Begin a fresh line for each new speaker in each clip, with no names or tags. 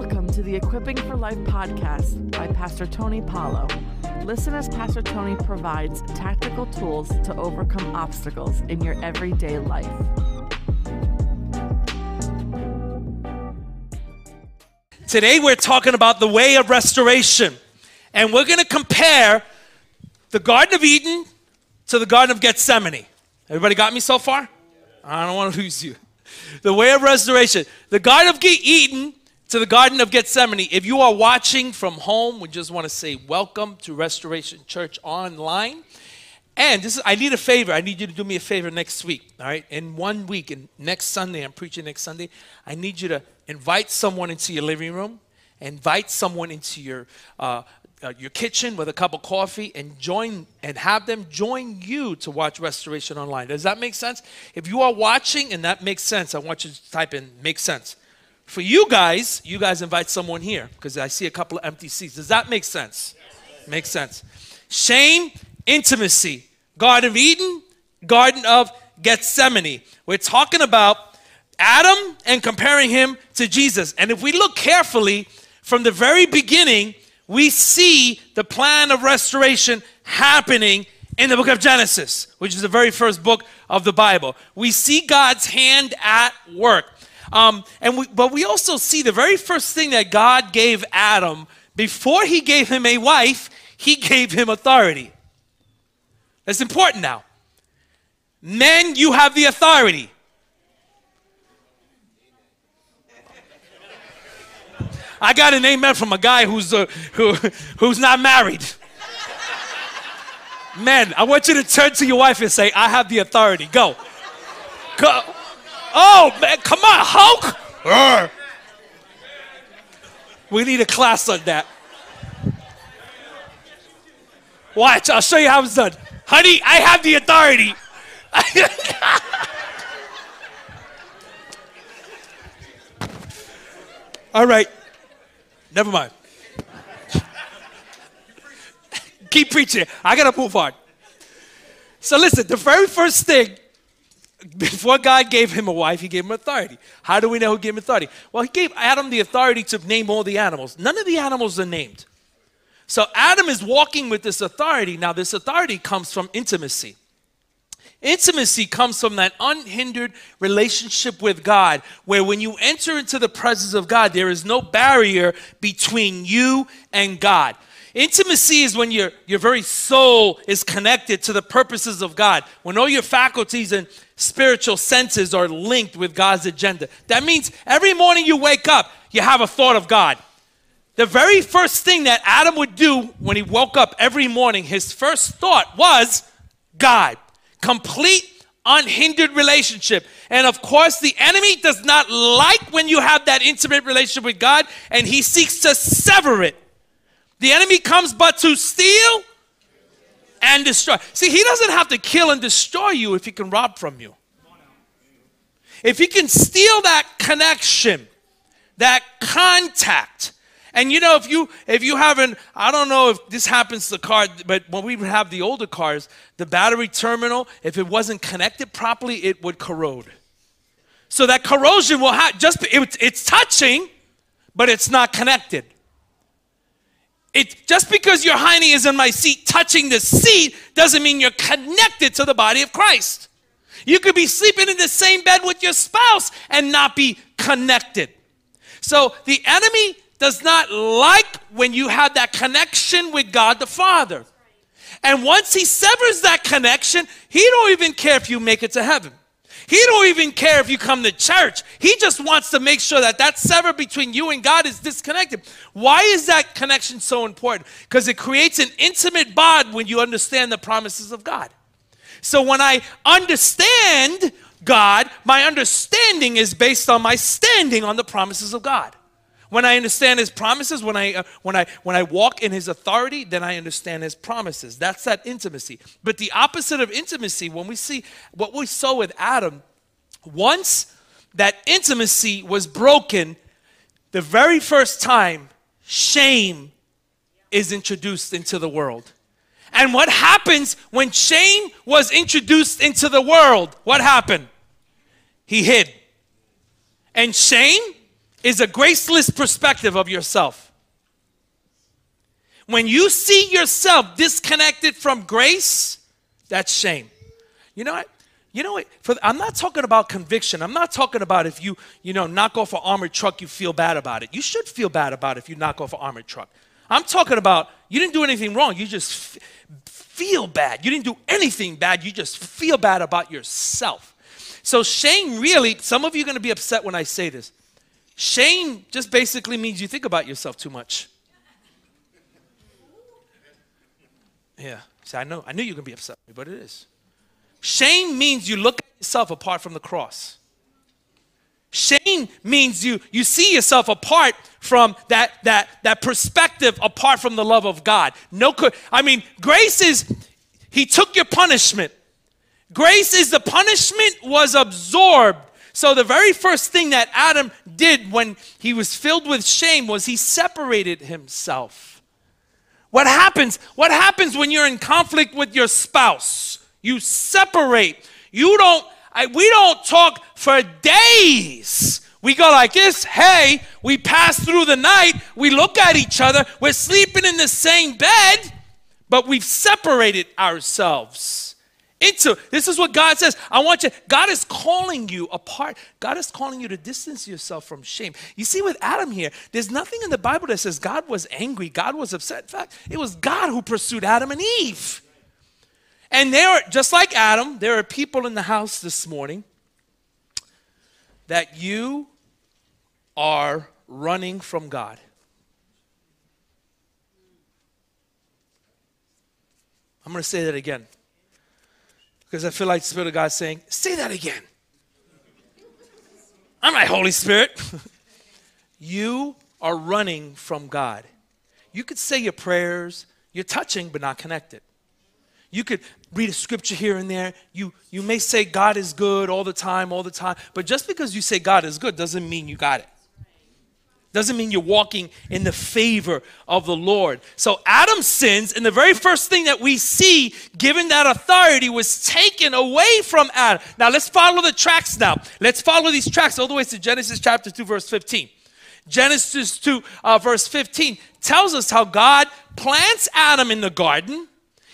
Welcome to the Equipping for Life podcast by Pastor Tony Palow. Listen as Pastor Tony provides tactical tools to overcome obstacles in your everyday life.
Today we're talking about the way of restoration. And we're going to compare the Garden of Eden to the Garden of Gethsemane. Everybody got me so far? I don't want to lose you. The way of restoration. The Garden of Eden to the Garden of Gethsemane. If you are watching from home, we just want to say welcome to Restoration Church Online. And this is, I need a favor. I need you to do me a favor next week, all right? In one week, and next Sunday, I'm preaching next Sunday. I need you to invite someone into your living room, invite someone into your uh, uh, your kitchen with a cup of coffee, and join and have them join you to watch Restoration Online. Does that make sense? If you are watching and that makes sense, I want you to type in "makes sense." For you guys, you guys invite someone here because I see a couple of empty seats. Does that make sense? Yes. Makes sense. Shame, intimacy. Garden of Eden, Garden of Gethsemane. We're talking about Adam and comparing him to Jesus. And if we look carefully from the very beginning, we see the plan of restoration happening in the book of Genesis, which is the very first book of the Bible. We see God's hand at work. Um, and we, but we also see the very first thing that God gave Adam before he gave him a wife, he gave him authority. That's important now. Men, you have the authority. I got an amen from a guy who's, uh, who, who's not married. Men, I want you to turn to your wife and say, I have the authority. Go. Go. Oh, man, come on, Hulk. We need a class on that. Watch, I'll show you how it's done. Honey, I have the authority. All right. Never mind. Keep preaching. I got to move on. So, listen, the very first thing before God gave him a wife, he gave him authority. How do we know who gave him authority? Well, he gave Adam the authority to name all the animals. None of the animals are named. So Adam is walking with this authority. Now, this authority comes from intimacy. Intimacy comes from that unhindered relationship with God, where when you enter into the presence of God, there is no barrier between you and God. Intimacy is when your, your very soul is connected to the purposes of God, when all your faculties and spiritual senses are linked with God's agenda. That means every morning you wake up, you have a thought of God. The very first thing that Adam would do when he woke up every morning, his first thought was God. Complete, unhindered relationship. And of course, the enemy does not like when you have that intimate relationship with God, and he seeks to sever it. The enemy comes but to steal and destroy. See, he doesn't have to kill and destroy you if he can rob from you. If he can steal that connection, that contact, and you know, if you if you haven't, I don't know if this happens to the car, but when we have the older cars, the battery terminal, if it wasn't connected properly, it would corrode. So that corrosion will have just it, it's touching, but it's not connected. It just because your hiney is in my seat touching the seat doesn't mean you're connected to the body of Christ. You could be sleeping in the same bed with your spouse and not be connected. So the enemy does not like when you have that connection with God the Father. And once he severs that connection, he don't even care if you make it to heaven. He don't even care if you come to church. He just wants to make sure that that sever between you and God is disconnected. Why is that connection so important? Because it creates an intimate bond when you understand the promises of God. So when I understand God, my understanding is based on my standing on the promises of God. When I understand his promises, when I, uh, when, I, when I walk in his authority, then I understand his promises. That's that intimacy. But the opposite of intimacy, when we see what we saw with Adam, once that intimacy was broken, the very first time, shame is introduced into the world. And what happens when shame was introduced into the world? What happened? He hid. And shame is a graceless perspective of yourself. When you see yourself disconnected from grace, that's shame. You know what? You know what? For, I'm not talking about conviction. I'm not talking about if you, you know, knock off an armored truck, you feel bad about it. You should feel bad about it if you knock off an armored truck. I'm talking about you didn't do anything wrong. You just f- feel bad. You didn't do anything bad. You just feel bad about yourself. So shame really, some of you are going to be upset when I say this. Shame just basically means you think about yourself too much. Yeah. See, I know, I knew you were to be upset me, but it is. Shame means you look at yourself apart from the cross. Shame means you, you see yourself apart from that, that, that perspective, apart from the love of God. No, I mean, grace is, He took your punishment. Grace is the punishment was absorbed. So the very first thing that Adam did when he was filled with shame was he separated himself. What happens? What happens when you're in conflict with your spouse? You separate. You don't, I, we don't talk for days. We go like this, hey, we pass through the night, we look at each other, we're sleeping in the same bed, but we've separated ourselves into this is what God says. I want you, God is calling you apart. God is calling you to distance yourself from shame. You see, with Adam here, there's nothing in the Bible that says God was angry, God was upset. In fact, it was God who pursued Adam and Eve. And there, are, just like Adam, there are people in the house this morning that you are running from God. I'm going to say that again because I feel like the Spirit of God saying, Say that again. I'm not Holy Spirit. you are running from God. You could say your prayers, you're touching but not connected. You could read a scripture here and there. You, you may say God is good all the time, all the time. But just because you say God is good doesn't mean you got it. Doesn't mean you're walking in the favor of the Lord. So Adam sins, and the very first thing that we see, given that authority, was taken away from Adam. Now let's follow the tracks now. Let's follow these tracks all the way to Genesis chapter 2, verse 15. Genesis 2, uh, verse 15 tells us how God plants Adam in the garden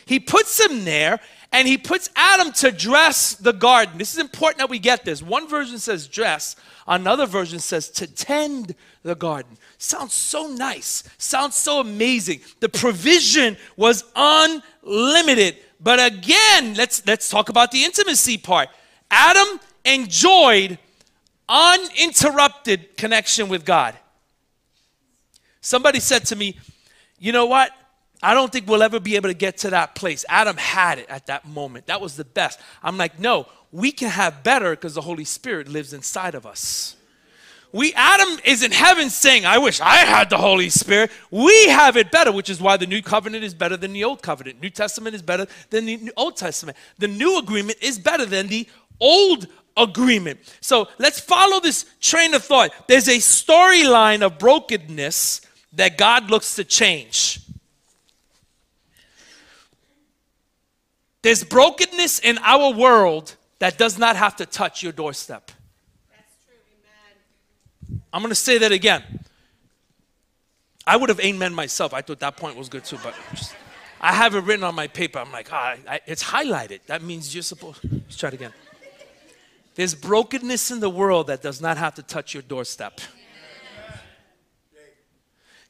he puts him there and he puts Adam to dress the garden. This is important that we get this. One version says dress, another version says to tend the garden. Sounds so nice, sounds so amazing. The provision was unlimited. But again, let's let's talk about the intimacy part. Adam enjoyed uninterrupted connection with God. Somebody said to me, "You know what? I don't think we'll ever be able to get to that place. Adam had it at that moment. That was the best. I'm like, no, we can have better because the Holy Spirit lives inside of us. We Adam is in heaven saying, I wish I had the Holy Spirit. We have it better, which is why the new covenant is better than the old covenant. New Testament is better than the Old Testament. The new agreement is better than the old agreement. So let's follow this train of thought. There's a storyline of brokenness that God looks to change. There's brokenness in our world that does not have to touch your doorstep. I'm going to say that again. I would have amen myself. I thought that point was good too, but just, I have it written on my paper. I'm like, ah, I, it's highlighted. That means you're supposed. Let's try it again. There's brokenness in the world that does not have to touch your doorstep.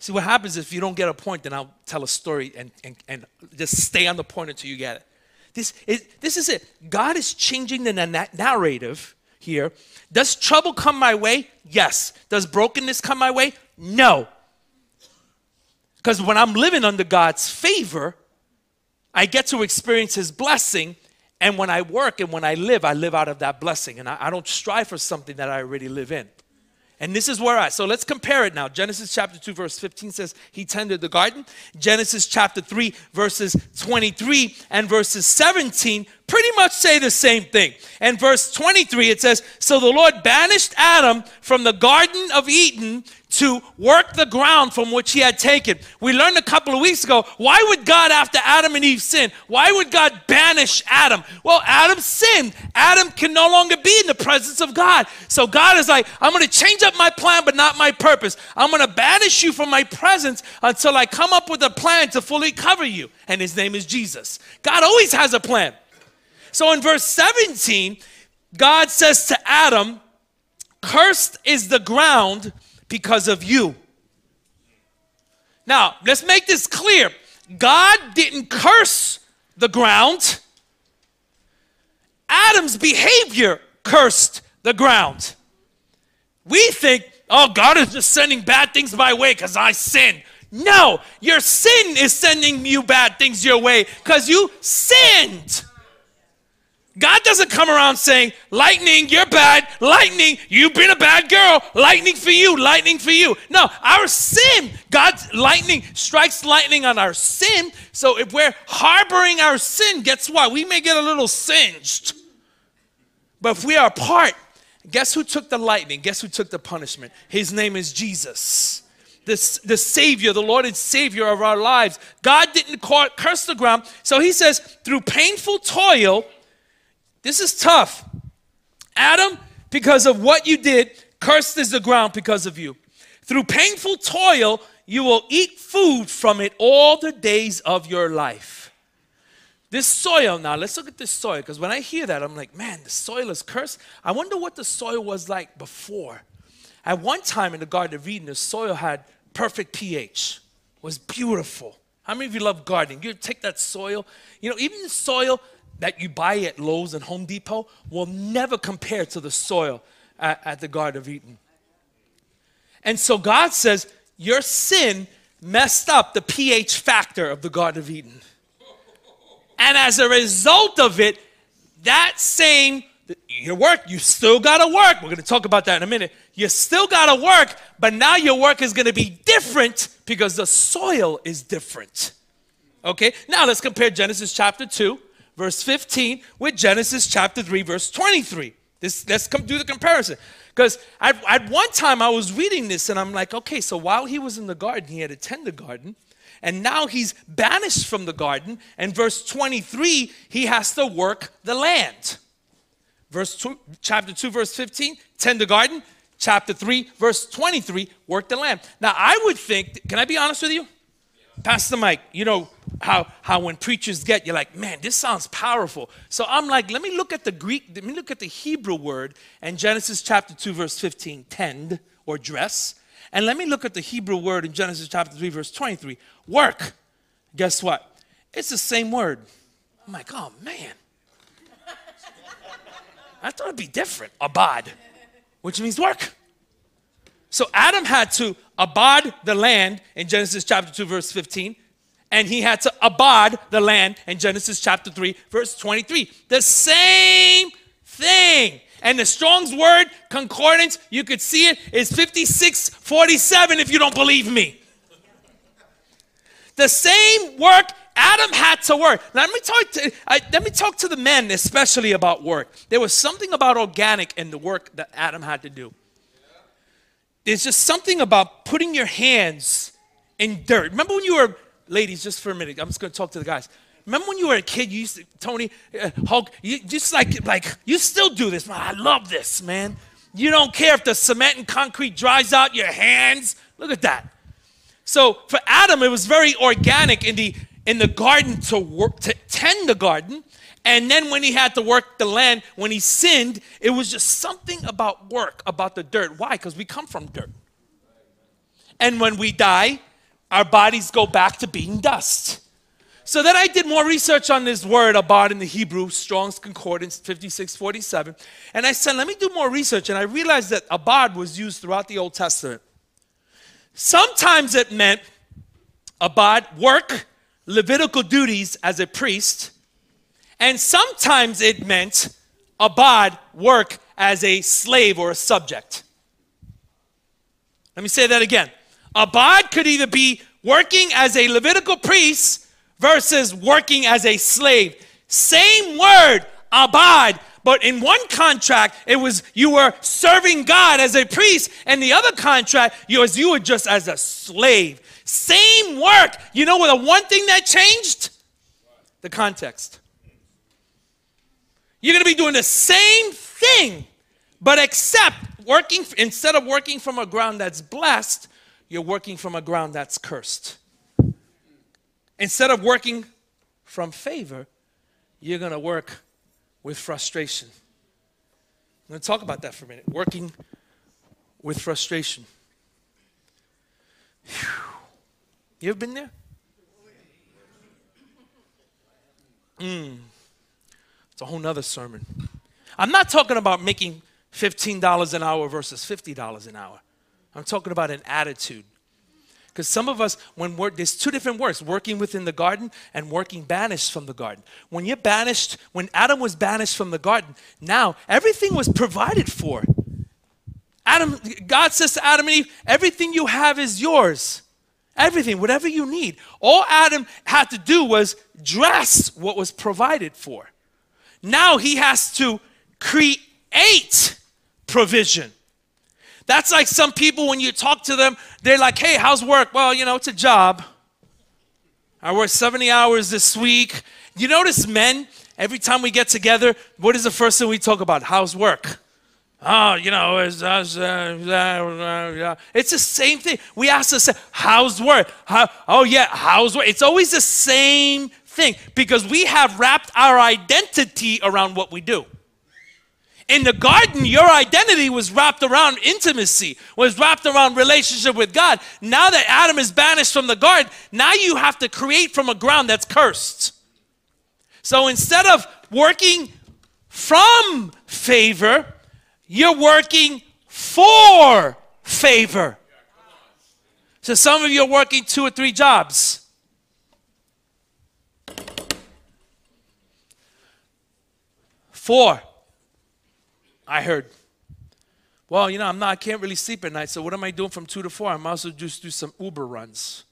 See, what happens if you don't get a point, then I'll tell a story and, and, and just stay on the point until you get it. This is, this is it. God is changing the na- narrative here. Does trouble come my way? Yes. Does brokenness come my way? No. Because when I'm living under God's favor, I get to experience His blessing. And when I work and when I live, I live out of that blessing. And I, I don't strive for something that I already live in. And this is where I, so let's compare it now. Genesis chapter 2, verse 15 says, He tended the garden. Genesis chapter 3, verses 23 and verses 17 pretty much say the same thing. And verse 23, it says, So the Lord banished Adam from the Garden of Eden to work the ground from which he had taken. We learned a couple of weeks ago why would God, after Adam and Eve sinned, why would God banish Adam? Well, Adam sinned. Adam can no longer be in the presence of God. So God is like, I'm going to change up my plan, but not my purpose. I'm going to banish you from my presence until I come up with a plan to fully cover you. And his name is Jesus. God always has a plan. So in verse 17, God says to Adam, Cursed is the ground because of you. Now, let's make this clear. God didn't curse the ground. Adam's behavior cursed the ground. We think, oh, God is just sending bad things my way because I sinned. No, your sin is sending you bad things your way because you sinned. God doesn't come around saying, Lightning, you're bad. Lightning, you've been a bad girl. Lightning for you. Lightning for you. No, our sin, God's lightning strikes lightning on our sin. So if we're harboring our sin, guess what? We may get a little singed. But if we are apart, guess who took the lightning? Guess who took the punishment? His name is Jesus. The, the Savior, the Lord and Savior of our lives. God didn't curse the ground. So he says, through painful toil, this is tough. Adam, because of what you did, cursed is the ground because of you. Through painful toil, you will eat food from it all the days of your life. This soil, now let's look at this soil, because when I hear that, I'm like, man, the soil is cursed. I wonder what the soil was like before. At one time in the Garden of Eden, the soil had perfect pH, was beautiful. How many of you love gardening? You take that soil, you know, even the soil that you buy at Lowe's and Home Depot will never compare to the soil at, at the Garden of Eden. And so God says, Your sin messed up the pH factor of the Garden of Eden. And as a result of it, that same your work, you still gotta work. We're gonna talk about that in a minute. You still gotta work, but now your work is gonna be different because the soil is different. Okay, now let's compare Genesis chapter 2 verse 15 with Genesis chapter 3, verse 23. This, let's come do the comparison. Because at, at one time I was reading this and I'm like, okay, so while he was in the garden, he had to tend the garden. And now he's banished from the garden. And verse 23, he has to work the land. Verse two, chapter 2, verse 15, tend the garden. Chapter 3, verse 23, work the land. Now I would think, can I be honest with you? Pastor Mike, you know how, how when preachers get, you're like, man, this sounds powerful. So I'm like, let me look at the Greek, let me look at the Hebrew word in Genesis chapter 2, verse 15, tend or dress. And let me look at the Hebrew word in Genesis chapter 3, verse 23, work. Guess what? It's the same word. I'm like, oh man. I thought it'd be different. Abad, which means work. So Adam had to abad the land in Genesis chapter 2, verse 15, and he had to abad the land in Genesis chapter 3, verse 23. The same thing. And the Strong's word concordance, you could see it, is 5647 if you don't believe me. The same work Adam had to work. Now, let me talk to I, let me talk to the men especially about work. There was something about organic in the work that Adam had to do there's just something about putting your hands in dirt. Remember when you were, ladies, just for a minute, I'm just gonna talk to the guys. Remember when you were a kid, you used to, Tony, uh, Hulk, you just like, like, you still do this, man. I love this, man. You don't care if the cement and concrete dries out your hands. Look at that. So for Adam, it was very organic in the in the garden to work to tend the garden and then when he had to work the land, when he sinned, it was just something about work, about the dirt. Why? Because we come from dirt. And when we die, our bodies go back to being dust. So then I did more research on this word abad in the Hebrew, Strong's Concordance 5647. And I said, let me do more research. And I realized that abad was used throughout the Old Testament. Sometimes it meant abad, work, Levitical duties as a priest and sometimes it meant abad, work as a slave or a subject. Let me say that again. Abad could either be working as a Levitical priest versus working as a slave. Same word, abad. But in one contract, it was you were serving God as a priest, and the other contract, you was you were just as a slave. Same work. You know what? The one thing that changed? The context. You're going to be doing the same thing, but except working instead of working from a ground that's blessed, you're working from a ground that's cursed. Instead of working from favor, you're going to work with frustration. I'm going to talk about that for a minute. Working with frustration. You ever been there? Mm. It's a whole nother sermon. I'm not talking about making $15 an hour versus $50 an hour. I'm talking about an attitude. Because some of us, when we're, there's two different works working within the garden and working banished from the garden. When you're banished, when Adam was banished from the garden, now everything was provided for. Adam, God says to Adam and Eve, everything you have is yours. Everything, whatever you need. All Adam had to do was dress what was provided for. Now he has to create provision. That's like some people when you talk to them, they're like, hey, how's work? Well, you know, it's a job. I work 70 hours this week. You notice men, every time we get together, what is the first thing we talk about? How's work? Oh, you know, it's, uh, uh, it's the same thing. We ask same, how's work? How, oh, yeah, how's work? It's always the same thing because we have wrapped our identity around what we do. In the garden, your identity was wrapped around intimacy, was wrapped around relationship with God. Now that Adam is banished from the garden, now you have to create from a ground that's cursed. So instead of working from favor, you're working for favor. So some of you are working two or three jobs. Four. I heard. Well, you know, I'm not, I can't really sleep at night, so what am I doing from two to four? I might also just do some Uber runs.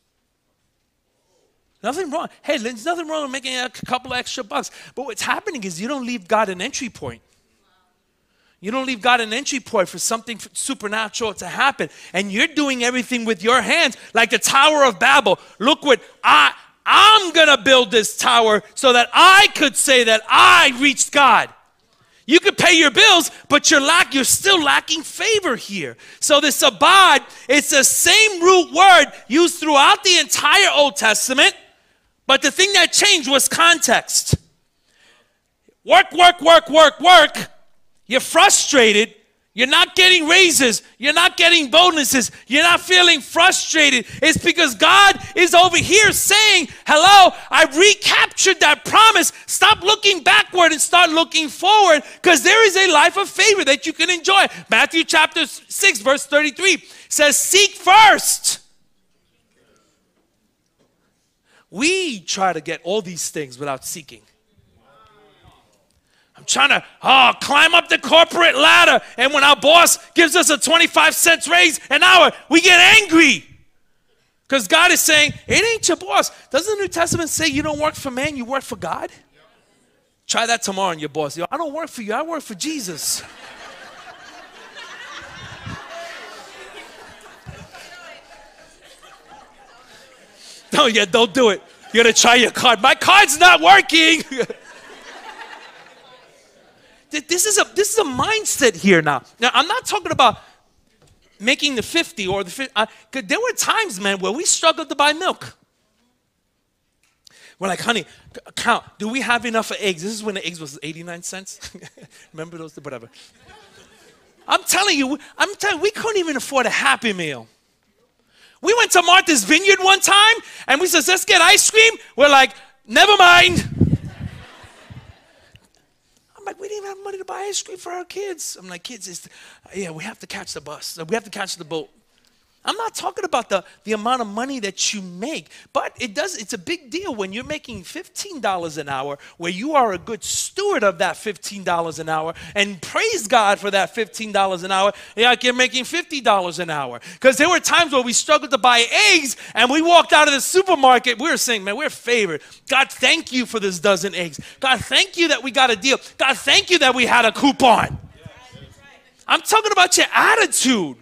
Nothing wrong. Hey, there's nothing wrong with making a couple extra bucks. But what's happening is you don't leave God an entry point. You don't leave God an entry point for something supernatural to happen. And you're doing everything with your hands, like the Tower of Babel. Look what I, I'm to build this tower so that I could say that I reached God. You could pay your bills, but you're lack you're still lacking favor here. So this abad, it's the same root word used throughout the entire Old Testament, but the thing that changed was context. Work, work, work, work, work. You're frustrated you're not getting raises. You're not getting bonuses. You're not feeling frustrated. It's because God is over here saying, Hello, I recaptured that promise. Stop looking backward and start looking forward because there is a life of favor that you can enjoy. Matthew chapter 6, verse 33 says, Seek first. We try to get all these things without seeking. Trying to oh, climb up the corporate ladder. And when our boss gives us a 25 cents raise an hour, we get angry. Because God is saying, it ain't your boss. Doesn't the New Testament say you don't work for man, you work for God? Try that tomorrow on your boss. I don't work for you, I work for Jesus. no, yeah, don't do it. You gotta try your card. My card's not working. This is a this is a mindset here now. Now I'm not talking about making the 50 or the 50. Uh, there were times, man, where we struggled to buy milk. We're like, honey, count. Do we have enough for eggs? This is when the eggs was 89 cents. Remember those? Whatever. I'm telling you, I'm telling we couldn't even afford a Happy Meal. We went to Martha's Vineyard one time and we said, let's get ice cream. We're like, never mind. I'm like, we didn't even have money to buy ice cream for our kids. I'm like, kids, it's, yeah, we have to catch the bus. We have to catch the boat. I'm not talking about the, the amount of money that you make, but it does it's a big deal when you're making $15 an hour, where you are a good steward of that $15 an hour, and praise God for that $15 an hour, like you're making $50 an hour. Because there were times where we struggled to buy eggs and we walked out of the supermarket, we were saying, Man, we're favored. God, thank you for this dozen eggs. God, thank you that we got a deal. God, thank you that we had a coupon. I'm talking about your attitude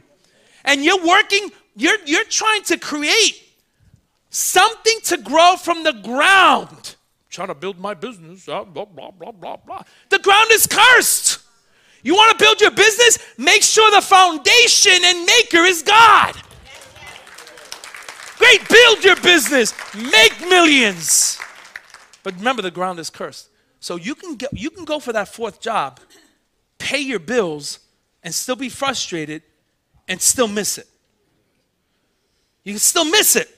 and you're working, you're, you're trying to create something to grow from the ground. I'm trying to build my business, blah, blah, blah, blah, blah, blah. The ground is cursed. You want to build your business? Make sure the foundation and maker is God. Great, build your business, make millions. But remember, the ground is cursed. So you can, get, you can go for that fourth job, pay your bills, and still be frustrated and still miss it. You can still miss it.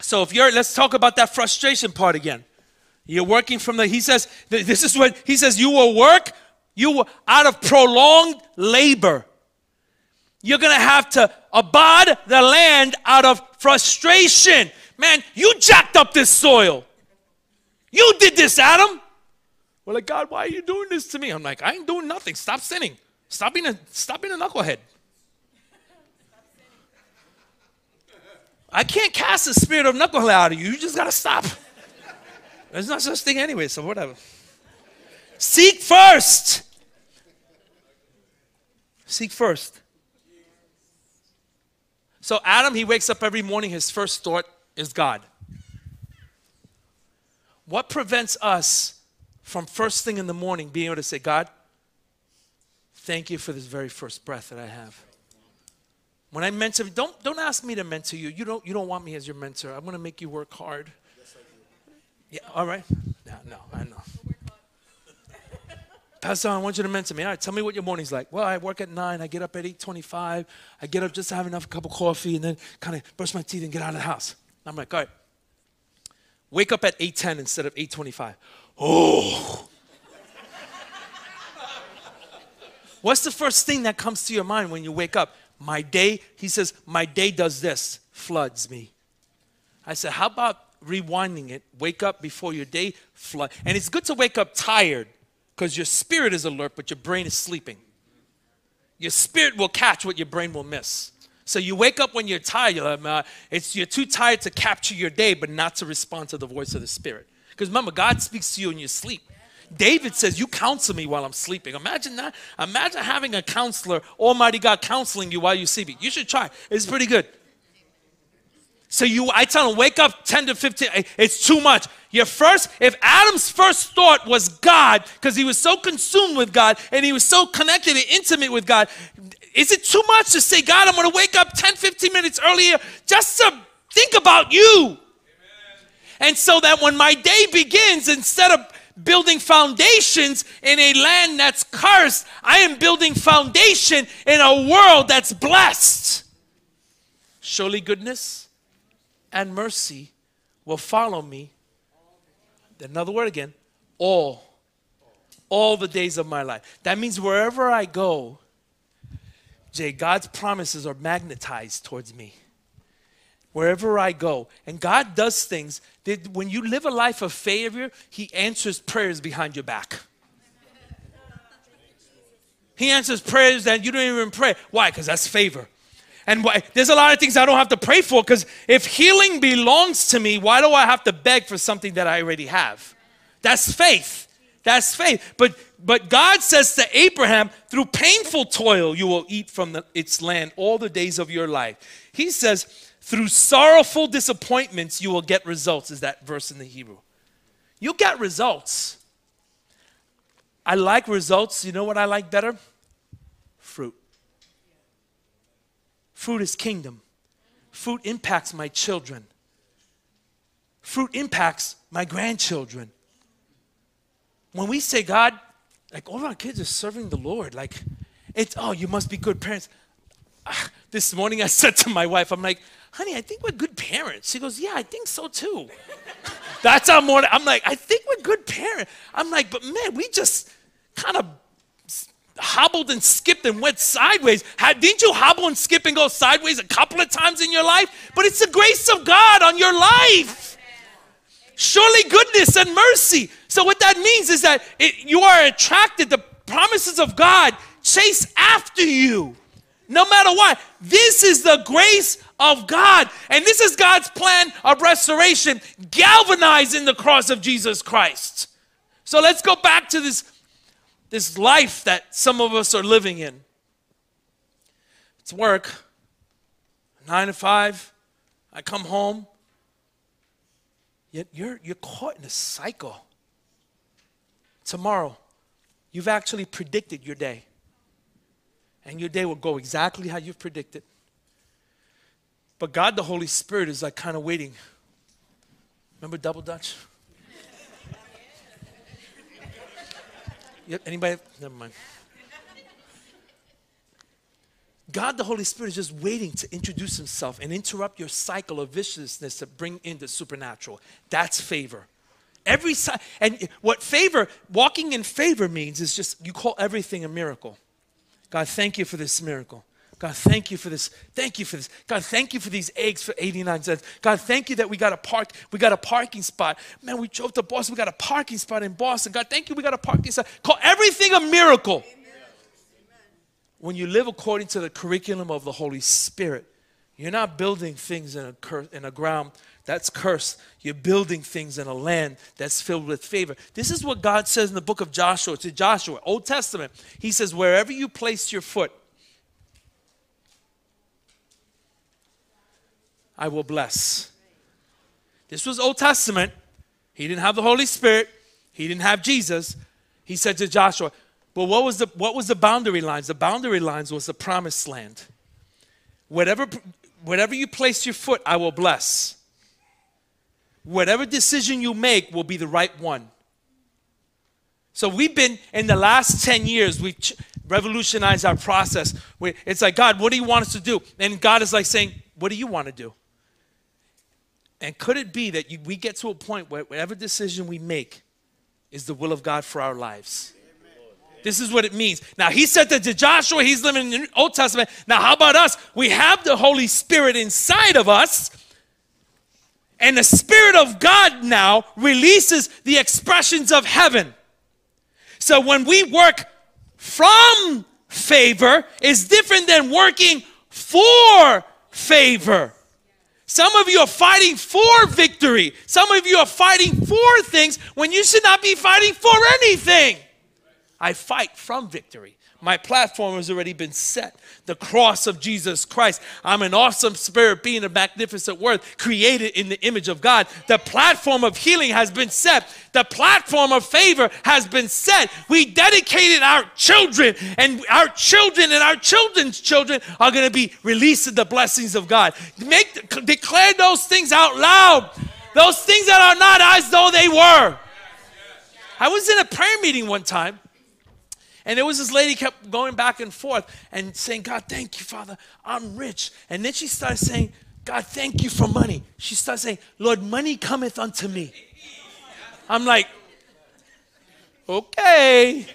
So if you're, let's talk about that frustration part again. You're working from the, he says, this is what, he says, you will work, you will, out of prolonged labor. You're gonna have to abad the land out of frustration. Man, you jacked up this soil. You did this, Adam. Well, like, God, why are you doing this to me? I'm like, I ain't doing nothing. Stop sinning. Stop being a, stop being a knucklehead. I can't cast the spirit of knucklehead out of you. You just got to stop. There's no such thing anyway, so whatever. Seek first. Seek first. So Adam, he wakes up every morning, his first thought is God. What prevents us from first thing in the morning being able to say, God, thank you for this very first breath that I have? When I mentor, don't, don't ask me to mentor you. You don't, you don't want me as your mentor. I'm going to make you work hard. Yes, yeah, all right. No, no, I know. Pastor, I want you to mentor me. All right, tell me what your morning's like. Well, I work at 9. I get up at 8.25. I get up just to have enough cup of coffee and then kind of brush my teeth and get out of the house. I'm like, all right. Wake up at 8.10 instead of 8.25. Oh. What's the first thing that comes to your mind when you wake up? My day, he says, my day does this, floods me. I said, how about rewinding it? Wake up before your day flood. And it's good to wake up tired because your spirit is alert, but your brain is sleeping. Your spirit will catch what your brain will miss. So you wake up when you're tired. It's, you're too tired to capture your day, but not to respond to the voice of the Spirit. Because remember, God speaks to you in your sleep. David says, You counsel me while I'm sleeping. Imagine that. Imagine having a counselor, Almighty God, counseling you while you're sleeping. You should try. It's pretty good. So you, I tell him, wake up 10 to 15. It's too much. Your first, if Adam's first thought was God, because he was so consumed with God and he was so connected and intimate with God, is it too much to say, God, I'm going to wake up 10, 15 minutes earlier just to think about you? And so that when my day begins, instead of building foundations in a land that's cursed. I am building foundation in a world that's blessed. Surely goodness and mercy will follow me. Another word again, all. All the days of my life. That means wherever I go, Jay, God's promises are magnetized towards me wherever I go. And God does things that when you live a life of failure, He answers prayers behind your back. He answers prayers that you don't even pray. Why? Because that's favor. And why, there's a lot of things I don't have to pray for because if healing belongs to me, why do I have to beg for something that I already have? That's faith. That's faith. But but God says to Abraham, through painful toil you will eat from the, its land all the days of your life. He says, through sorrowful disappointments, you will get results, is that verse in the Hebrew. You'll get results. I like results. You know what I like better? Fruit. Fruit is kingdom. Fruit impacts my children. Fruit impacts my grandchildren. When we say, God, like all our kids are serving the Lord, like, it's, oh, you must be good parents. Ah, this morning I said to my wife, I'm like, honey, I think we're good parents. She goes, yeah, I think so too. That's how morning. I'm like, I think we're good parents. I'm like, but man, we just kind of hobbled and skipped and went sideways. How, didn't you hobble and skip and go sideways a couple of times in your life? But it's the grace of God on your life. Surely goodness and mercy. So what that means is that it, you are attracted. The promises of God chase after you, no matter what. This is the grace of God, and this is God's plan of restoration, galvanizing the cross of Jesus Christ. So let's go back to this, this life that some of us are living in. It's work, nine to five. I come home. Yet you're, you're caught in a cycle. Tomorrow, you've actually predicted your day. And your day will go exactly how you've predicted. But God, the Holy Spirit, is like kind of waiting. Remember double Dutch? Yep, anybody? Never mind. God, the Holy Spirit, is just waiting to introduce Himself and interrupt your cycle of viciousness to bring in the supernatural. That's favor. Every si- and what favor, walking in favor means is just you call everything a miracle. God, thank you for this miracle. God, thank you for this. Thank you for this. God, thank you for these eggs for 89 cents. God, thank you that we got a park, we got a parking spot. Man, we drove to Boston, we got a parking spot in Boston. God, thank you, we got a parking spot. Call everything a miracle. When you live according to the curriculum of the Holy Spirit, you're not building things in a, cur- in a ground that's cursed. You're building things in a land that's filled with favor. This is what God says in the book of Joshua to Joshua, Old Testament. He says, Wherever you place your foot, I will bless. This was Old Testament. He didn't have the Holy Spirit, he didn't have Jesus. He said to Joshua, Well, what was the, what was the boundary lines? The boundary lines was the promised land. Whatever, whatever you place your foot, I will bless. Whatever decision you make will be the right one. So we've been in the last 10 years, we've revolutionized our process. It's like, God, what do you want us to do? And God is like saying, What do you want to do? And could it be that you, we get to a point where whatever decision we make is the will of God for our lives? This is what it means. Now, he said that to Joshua, he's living in the Old Testament. Now, how about us? We have the Holy Spirit inside of us. And the Spirit of God now releases the expressions of heaven. So when we work from favor, is different than working for favor. Some of you are fighting for victory. Some of you are fighting for things when you should not be fighting for anything. I fight from victory. My platform has already been set. The cross of Jesus Christ. I'm an awesome spirit being a magnificent worth, created in the image of God. The platform of healing has been set. The platform of favor has been set. We dedicated our children, and our children and our children's children are going to be released in the blessings of God. Make declare those things out loud. Those things that are not as though they were. I was in a prayer meeting one time and there was this lady kept going back and forth and saying, God, thank you, Father, I'm rich. And then she started saying, God, thank you for money. She started saying, Lord, money cometh unto me. I'm like, okay.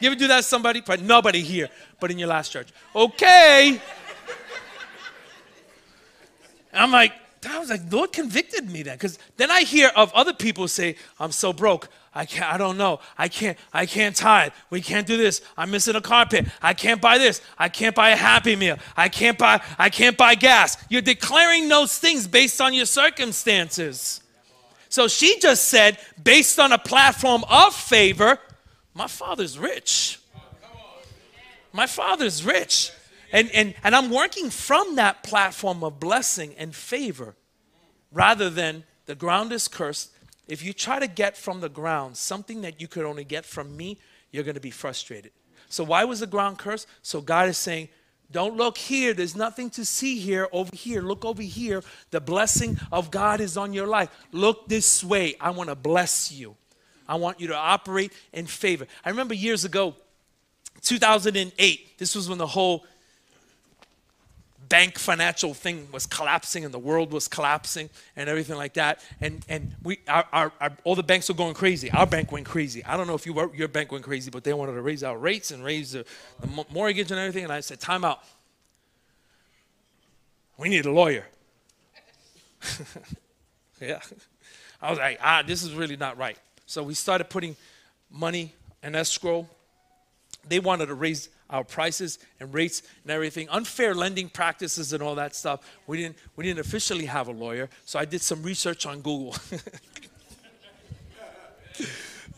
You ever do that to somebody? But nobody here, but in your last church. Okay. I'm like, I was like, Lord convicted me then. Because then I hear of other people say, I'm so broke. I can't, I don't know. I can't, I can't tithe. We can't do this. I'm missing a carpet. I can't buy this. I can't buy a happy meal. I can't buy, I can't buy gas. You're declaring those things based on your circumstances. So she just said, based on a platform of favor, my father's rich. My father's rich. And, and, and I'm working from that platform of blessing and favor rather than the ground is cursed. If you try to get from the ground something that you could only get from me, you're going to be frustrated. So, why was the ground cursed? So, God is saying, don't look here. There's nothing to see here. Over here. Look over here. The blessing of God is on your life. Look this way. I want to bless you. I want you to operate in favor. I remember years ago, 2008, this was when the whole bank financial thing was collapsing and the world was collapsing and everything like that. And, and we, our, our, our, all the banks were going crazy. Our bank went crazy. I don't know if you were, your bank went crazy, but they wanted to raise our rates and raise the, the mortgage and everything. And I said, time out. We need a lawyer. yeah. I was like, ah, this is really not right. So we started putting money in escrow. They wanted to raise our prices and rates and everything, unfair lending practices and all that stuff. We didn't, we didn't officially have a lawyer, so I did some research on Google.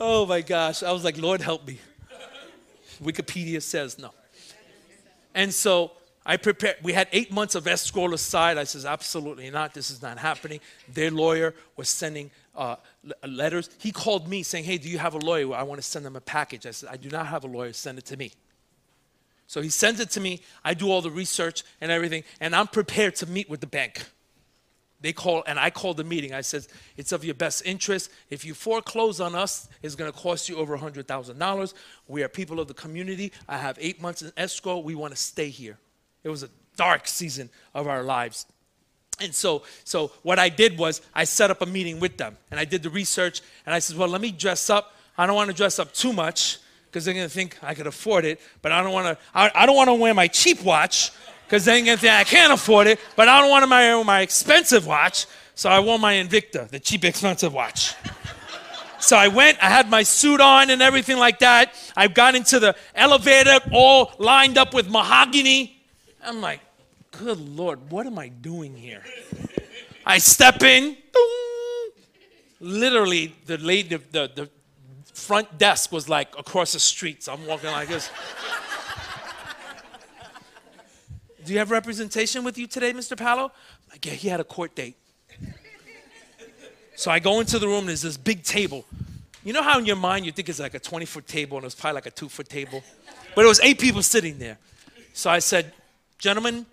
oh my gosh, I was like, Lord, help me. Wikipedia says no. And so I prepared, we had eight months of escrow aside. I says, absolutely not, this is not happening. Their lawyer was sending uh, letters. He called me saying, hey, do you have a lawyer? I want to send them a package. I said, I do not have a lawyer, send it to me. So he sends it to me. I do all the research and everything, and I'm prepared to meet with the bank. They call, and I called the meeting. I said, It's of your best interest. If you foreclose on us, it's going to cost you over $100,000. We are people of the community. I have eight months in escrow. We want to stay here. It was a dark season of our lives. And so, so what I did was I set up a meeting with them and I did the research and I said, well, let me dress up. I don't want to dress up too much because they're going to think I could afford it. But I don't want to, I, I, don't want to wear my cheap watch because they're going to think I can't afford it. But I don't want to wear my expensive watch. So I wore my Invicta, the cheap, expensive watch. so I went, I had my suit on and everything like that. I got into the elevator all lined up with mahogany. I'm like, good Lord, what am I doing here? I step in, boom. literally, the lady, the, the, front desk was like across the street. So I'm walking like this. Do you have representation with you today, Mr. Palow? Like, yeah, he had a court date. So I go into the room, there's this big table. You know how in your mind you think it's like a 20 foot table and it's probably like a two foot table? But it was eight people sitting there. So I said, Gentlemen,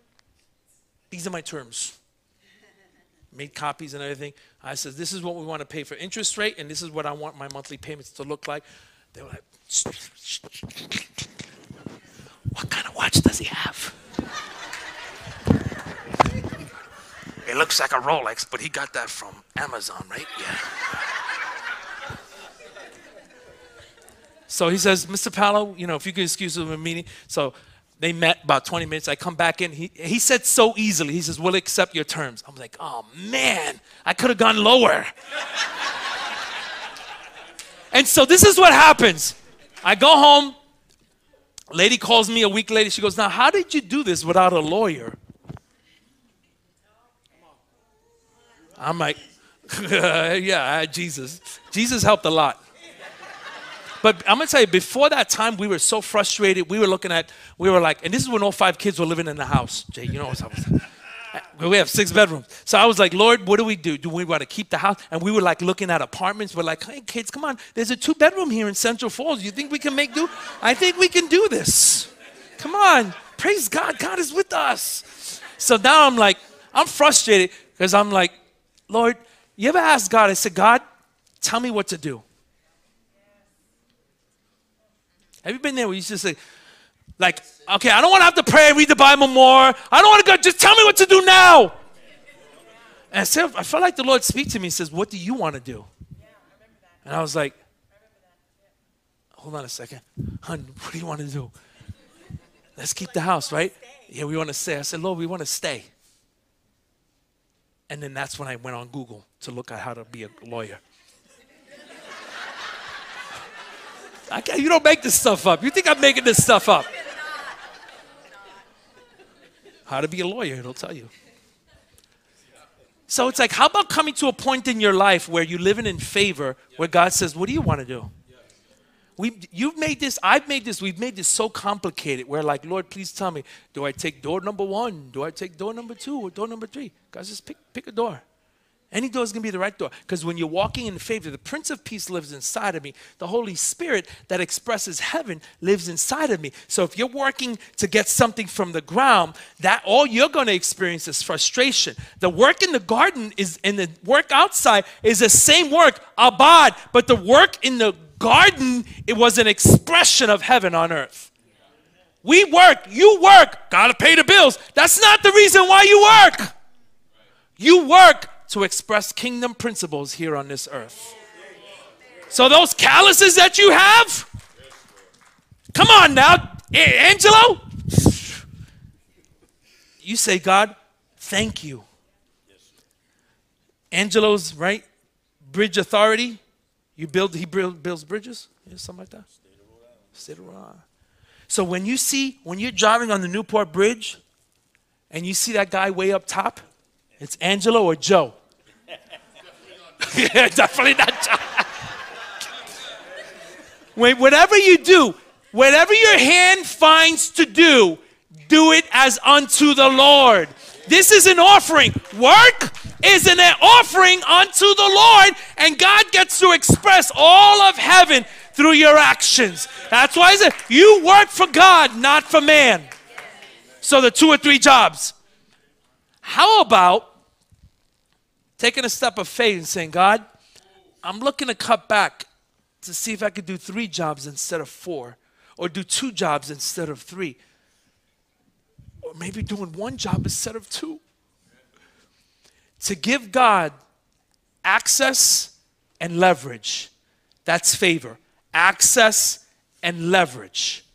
these are my terms made copies and everything. I said, this is what we want to pay for interest rate, and this is what I want my monthly payments to look like. They were like, what kind of watch does he have? it looks like a Rolex, but he got that from Amazon, right? Yeah. So he says, Mr. Palow, you know, if you could excuse me a meeting. So they met about 20 minutes. I come back in. He, he said so easily, he says, We'll accept your terms. I'm like, Oh man, I could have gone lower. and so this is what happens. I go home. Lady calls me a week later. She goes, Now, how did you do this without a lawyer? I'm like, Yeah, Jesus. Jesus helped a lot. But I'm gonna tell you, before that time, we were so frustrated. We were looking at, we were like, and this is when all five kids were living in the house. Jay, you know what's up? We have six bedrooms. So I was like, Lord, what do we do? Do we want to keep the house? And we were like looking at apartments. We're like, hey, kids, come on. There's a two bedroom here in Central Falls. You think we can make do? I think we can do this. Come on. Praise God. God is with us. So now I'm like, I'm frustrated because I'm like, Lord, you ever ask God? I said, God, tell me what to do. Have you been there where you just say, like, okay, I don't want to have to pray, and read the Bible more. I don't want to go, just tell me what to do now. And I, said, I felt like the Lord speak to me and says, What do you want to do? And I was like, Hold on a second. Hun, what do you want to do? Let's keep the house, right? Yeah, we want to stay. I said, Lord, we want to stay. And then that's when I went on Google to look at how to be a lawyer. You don't make this stuff up. You think I'm making this stuff up? How to be a lawyer, it'll tell you. So it's like, how about coming to a point in your life where you're living in favor, where God says, What do you want to do? We, you've made this, I've made this, we've made this so complicated. We're like, Lord, please tell me, do I take door number one? Do I take door number two or door number three? God says, pick, pick a door. Any door is going to be the right door. Because when you're walking in favor, the Prince of Peace lives inside of me. The Holy Spirit that expresses heaven lives inside of me. So if you're working to get something from the ground, that all you're going to experience is frustration. The work in the garden is and the work outside is the same work, abad, but the work in the garden, it was an expression of heaven on earth. We work, you work, gotta pay the bills. That's not the reason why you work. You work to express kingdom principles here on this earth. So, those calluses that you have, come on now, Angelo, you say, God, thank you. Angelo's right, bridge authority. You build, he build, builds bridges, something like that. State of Rhode Island. So when you see, when you're driving on the Newport Bridge, and you see that guy way up top, it's Angelo or Joe. yeah, definitely not when, whatever you do, whatever your hand finds to do, do it as unto the Lord. This is an offering. Work is an offering unto the Lord, and God gets to express all of heaven through your actions. That's why I said you work for God, not for man. So the two or three jobs. How about taking a step of faith and saying, God, I'm looking to cut back to see if I could do three jobs instead of four, or do two jobs instead of three, or maybe doing one job instead of two to give God access and leverage. That's favor. Access and leverage.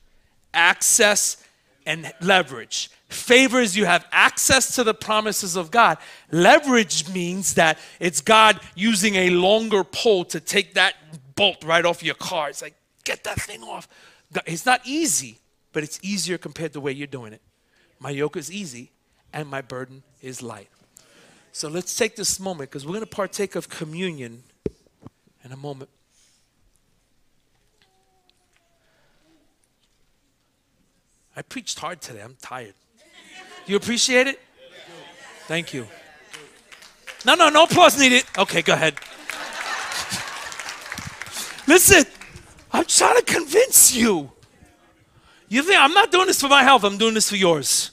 Access and leverage. Favor is you have access to the promises of God. Leverage means that it's God using a longer pole to take that bolt right off your car. It's like, get that thing off. It's not easy, but it's easier compared to the way you're doing it. My yoke is easy and my burden is light. So let's take this moment because we're going to partake of communion in a moment. I preached hard today. I'm tired. You appreciate it? Thank you. No, no, no applause needed. Okay, go ahead. Listen, I'm trying to convince you. You think I'm not doing this for my health, I'm doing this for yours.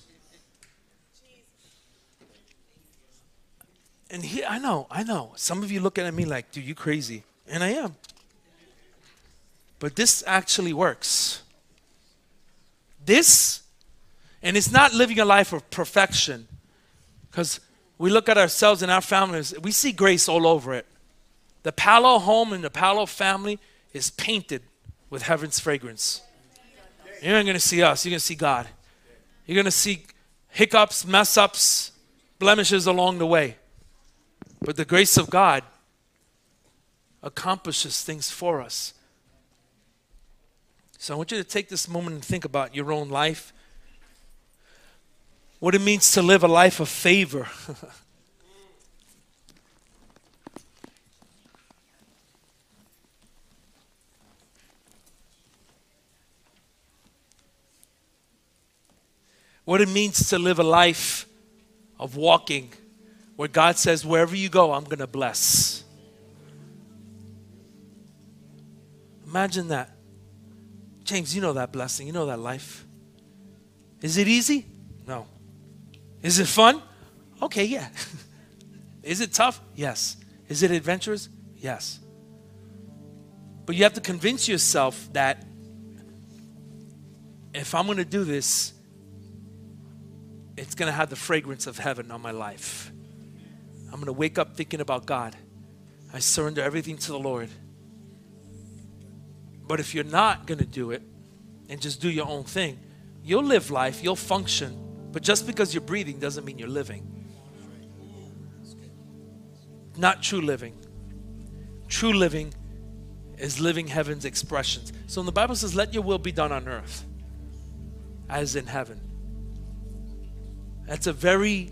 And here, I know, I know. Some of you looking at me like, dude, you crazy. And I am. But this actually works. This, and it's not living a life of perfection. Because we look at ourselves and our families, we see grace all over it. The Palow home and the Palow family is painted with heaven's fragrance. You're not going to see us, you're going to see God. You're going to see hiccups, mess ups, blemishes along the way. But the grace of God accomplishes things for us. So I want you to take this moment and think about your own life, what it means to live a life of favor. what it means to live a life of walking where God says, wherever you go, I'm going to bless. Imagine that. James, you know that blessing, you know that life. Is it easy? Is it fun? Okay, yeah. Is it tough? Yes. Is it adventurous? Yes. But you have to convince yourself that if I'm going to do this, it's going to have the fragrance of heaven on my life. I'm going to wake up thinking about God. I surrender everything to the Lord. But if you're not going to do it and just do your own thing, you'll live life, you'll function, but just because you're breathing doesn't mean you're living. Not true living. True living is living heaven's expressions. So when the Bible says, let your will be done on earth as in heaven, that's a very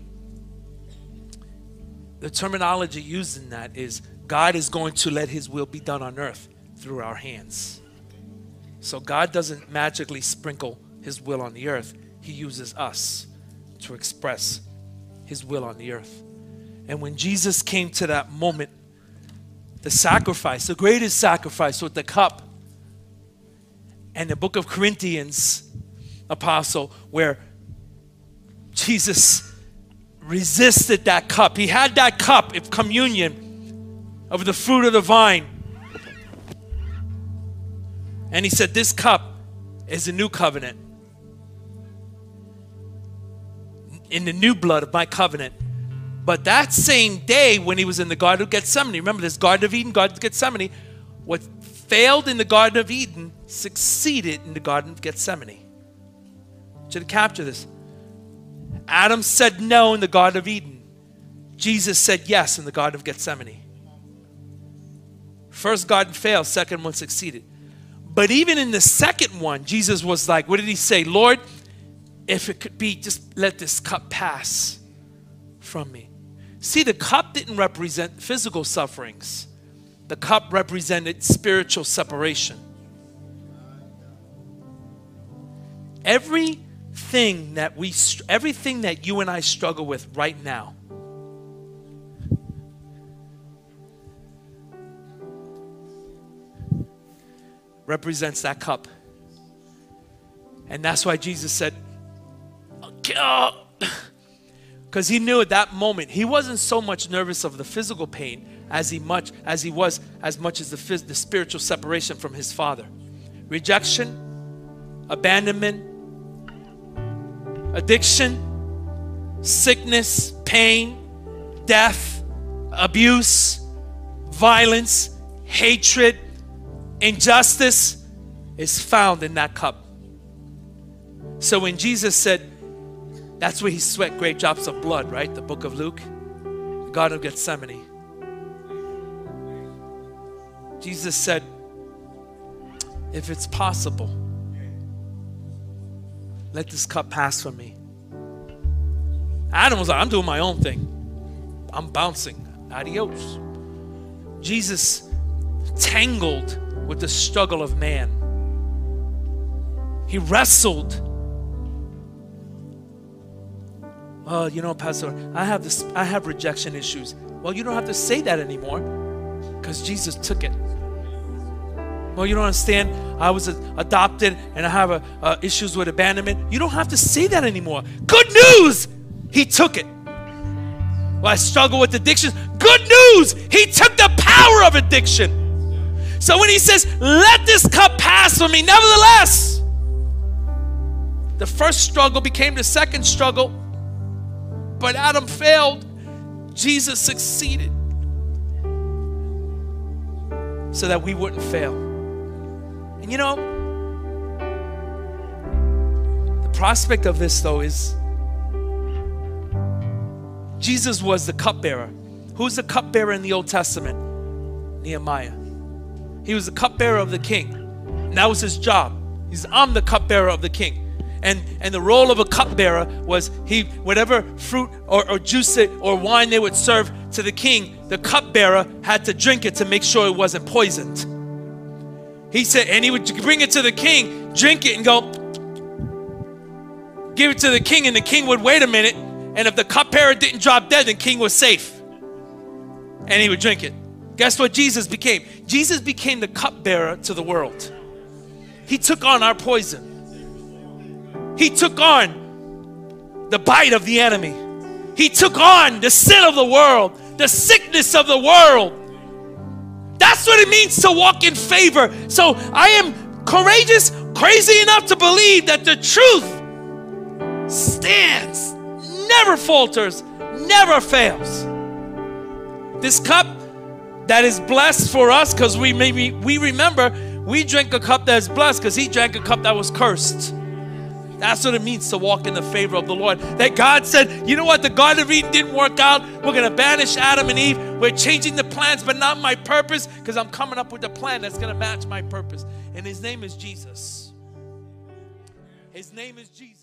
the terminology used in that is God is going to let his will be done on earth through our hands. So God doesn't magically sprinkle his will on the earth, he uses us to express his will on the earth. And when Jesus came to that moment, the sacrifice, the greatest sacrifice with the cup, and the book of Corinthians, apostle, where Jesus resisted that cup. He had that cup of communion of the fruit of the vine. And he said, This cup is a new covenant. In the new blood of my covenant. But that same day when he was in the Garden of Gethsemane, remember this Garden of Eden, Garden of Gethsemane, what failed in the Garden of Eden succeeded in the Garden of Gethsemane. To capture this. Adam said no in the Garden of Eden. Jesus said yes in the Garden of Gethsemane. First garden failed, second one succeeded. But even in the second one, Jesus was like, what did he say? Lord, if it could be, just let this cup pass from me. See, the cup didn't represent physical sufferings, the cup represented spiritual separation. Everything that we, everything that you and I struggle with right now, represents that cup. And that's why Jesus said, because he knew at that moment he wasn't so much nervous of the physical pain as he much as he was as much as the, phys- the spiritual separation from his father. Rejection abandonment addiction sickness pain death abuse violence hatred injustice is found in that cup. So when jesus said that's where he sweat great drops of blood, right? The book of Luke, the Garden of Gethsemane. Jesus said, If it's possible, let this cup pass from me. Adam was like, I'm doing my own thing. I'm bouncing. Adios. Jesus tangled with the struggle of man. He wrestled oh, you know, Pastor, I have this, I have rejection issues. Well, you don't have to say that anymore because Jesus took it. Well, you don't understand. I was adopted and I have a, uh, issues with abandonment. You don't have to say that anymore. Good news, He took it. Well, I struggle with addictions. Good news, He took the power of addiction. So when He says, Let this cup pass from me, nevertheless, the first struggle became the second struggle but Adam failed, Jesus succeeded so that we wouldn't fail. And you know, the prospect of this though is Jesus was the cupbearer. Who's the cupbearer in the Old Testament? Nehemiah. He was the cupbearer of the king. And that was his job. He's I'm the cupbearer of the king. And, and the role of a cupbearer was he, whatever fruit or, or juice or wine they would serve to the king, the cupbearer had to drink it to make sure it wasn't poisoned. He said, and he would bring it to the king, drink it, and go, give it to the king, and the king would wait a minute. And if the cupbearer didn't drop dead, the king was safe. And he would drink it. Guess what Jesus became? Jesus became the cupbearer to the world. He took on our poison. He took on the bite of the enemy. He took on the sin of the world, the sickness of the world. That's what it means to walk in favor. So I am courageous, crazy enough to believe that the truth stands, never falters, never fails. This cup that is blessed for us because we maybe we remember we drank a cup that's blessed because he drank a cup that was cursed. That's what it means to walk in the favor of the Lord. That God said, you know what, the Garden of Eden didn't work out. We're going to banish Adam and Eve. We're changing the plans, but not my purpose, because I'm coming up with a plan that's going to match my purpose. And his name is Jesus. His name is Jesus.